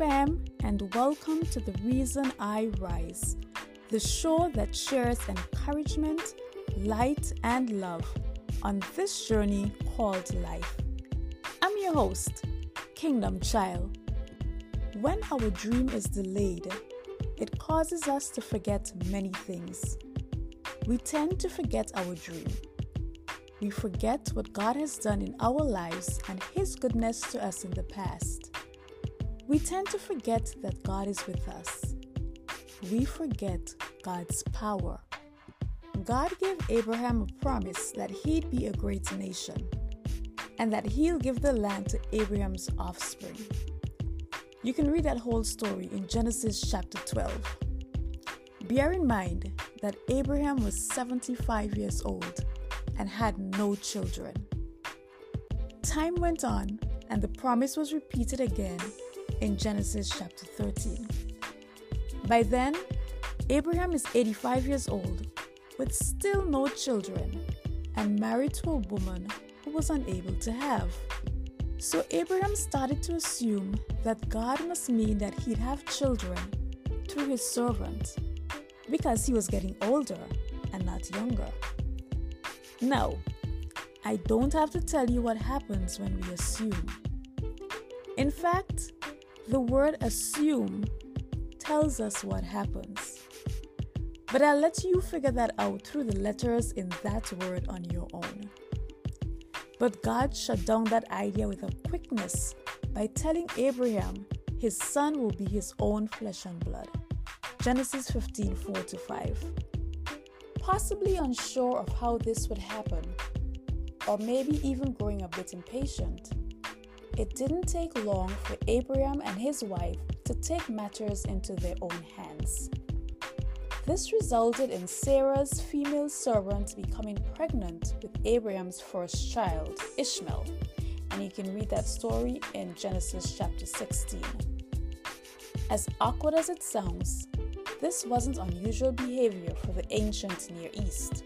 fam, and welcome to The Reason I Rise, the show that shares encouragement, light, and love on this journey called life. I'm your host, Kingdom Child. When our dream is delayed, it causes us to forget many things. We tend to forget our dream. We forget what God has done in our lives and His goodness to us in the past. We tend to forget that God is with us. We forget God's power. God gave Abraham a promise that he'd be a great nation and that he'll give the land to Abraham's offspring. You can read that whole story in Genesis chapter 12. Bear in mind that Abraham was 75 years old and had no children. Time went on, and the promise was repeated again in Genesis chapter 13. By then, Abraham is 85 years old with still no children and married to a woman who was unable to have. So Abraham started to assume that God must mean that he'd have children through his servant because he was getting older and not younger. Now, I don't have to tell you what happens when we assume. In fact, the word assume tells us what happens. But I'll let you figure that out through the letters in that word on your own. But God shut down that idea with a quickness by telling Abraham his son will be his own flesh and blood. Genesis 15 4 to 5. Possibly unsure of how this would happen, or maybe even growing a bit impatient, it didn't take long for Abraham and his wife to take matters into their own hands. This resulted in Sarah's female servant becoming pregnant with Abraham's first child, Ishmael, and you can read that story in Genesis chapter 16. As awkward as it sounds, this wasn't unusual behavior for the ancient Near East.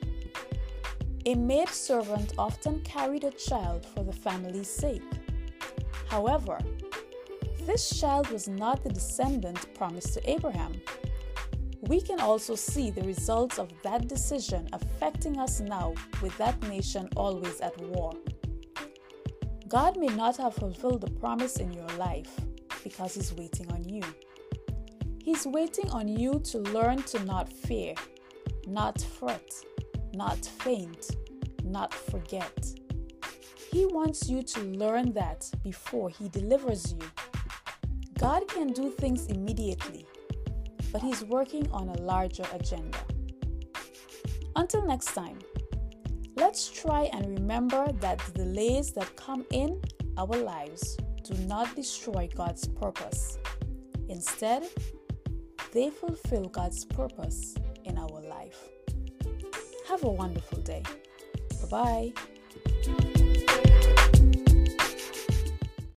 A maid servant often carried a child for the family's sake. However, this child was not the descendant promised to Abraham. We can also see the results of that decision affecting us now with that nation always at war. God may not have fulfilled the promise in your life because He's waiting on you. He's waiting on you to learn to not fear, not fret, not faint, not forget. He wants you to learn that before He delivers you. God can do things immediately, but He's working on a larger agenda. Until next time, let's try and remember that the delays that come in our lives do not destroy God's purpose. Instead, they fulfill God's purpose in our life. Have a wonderful day. Bye bye.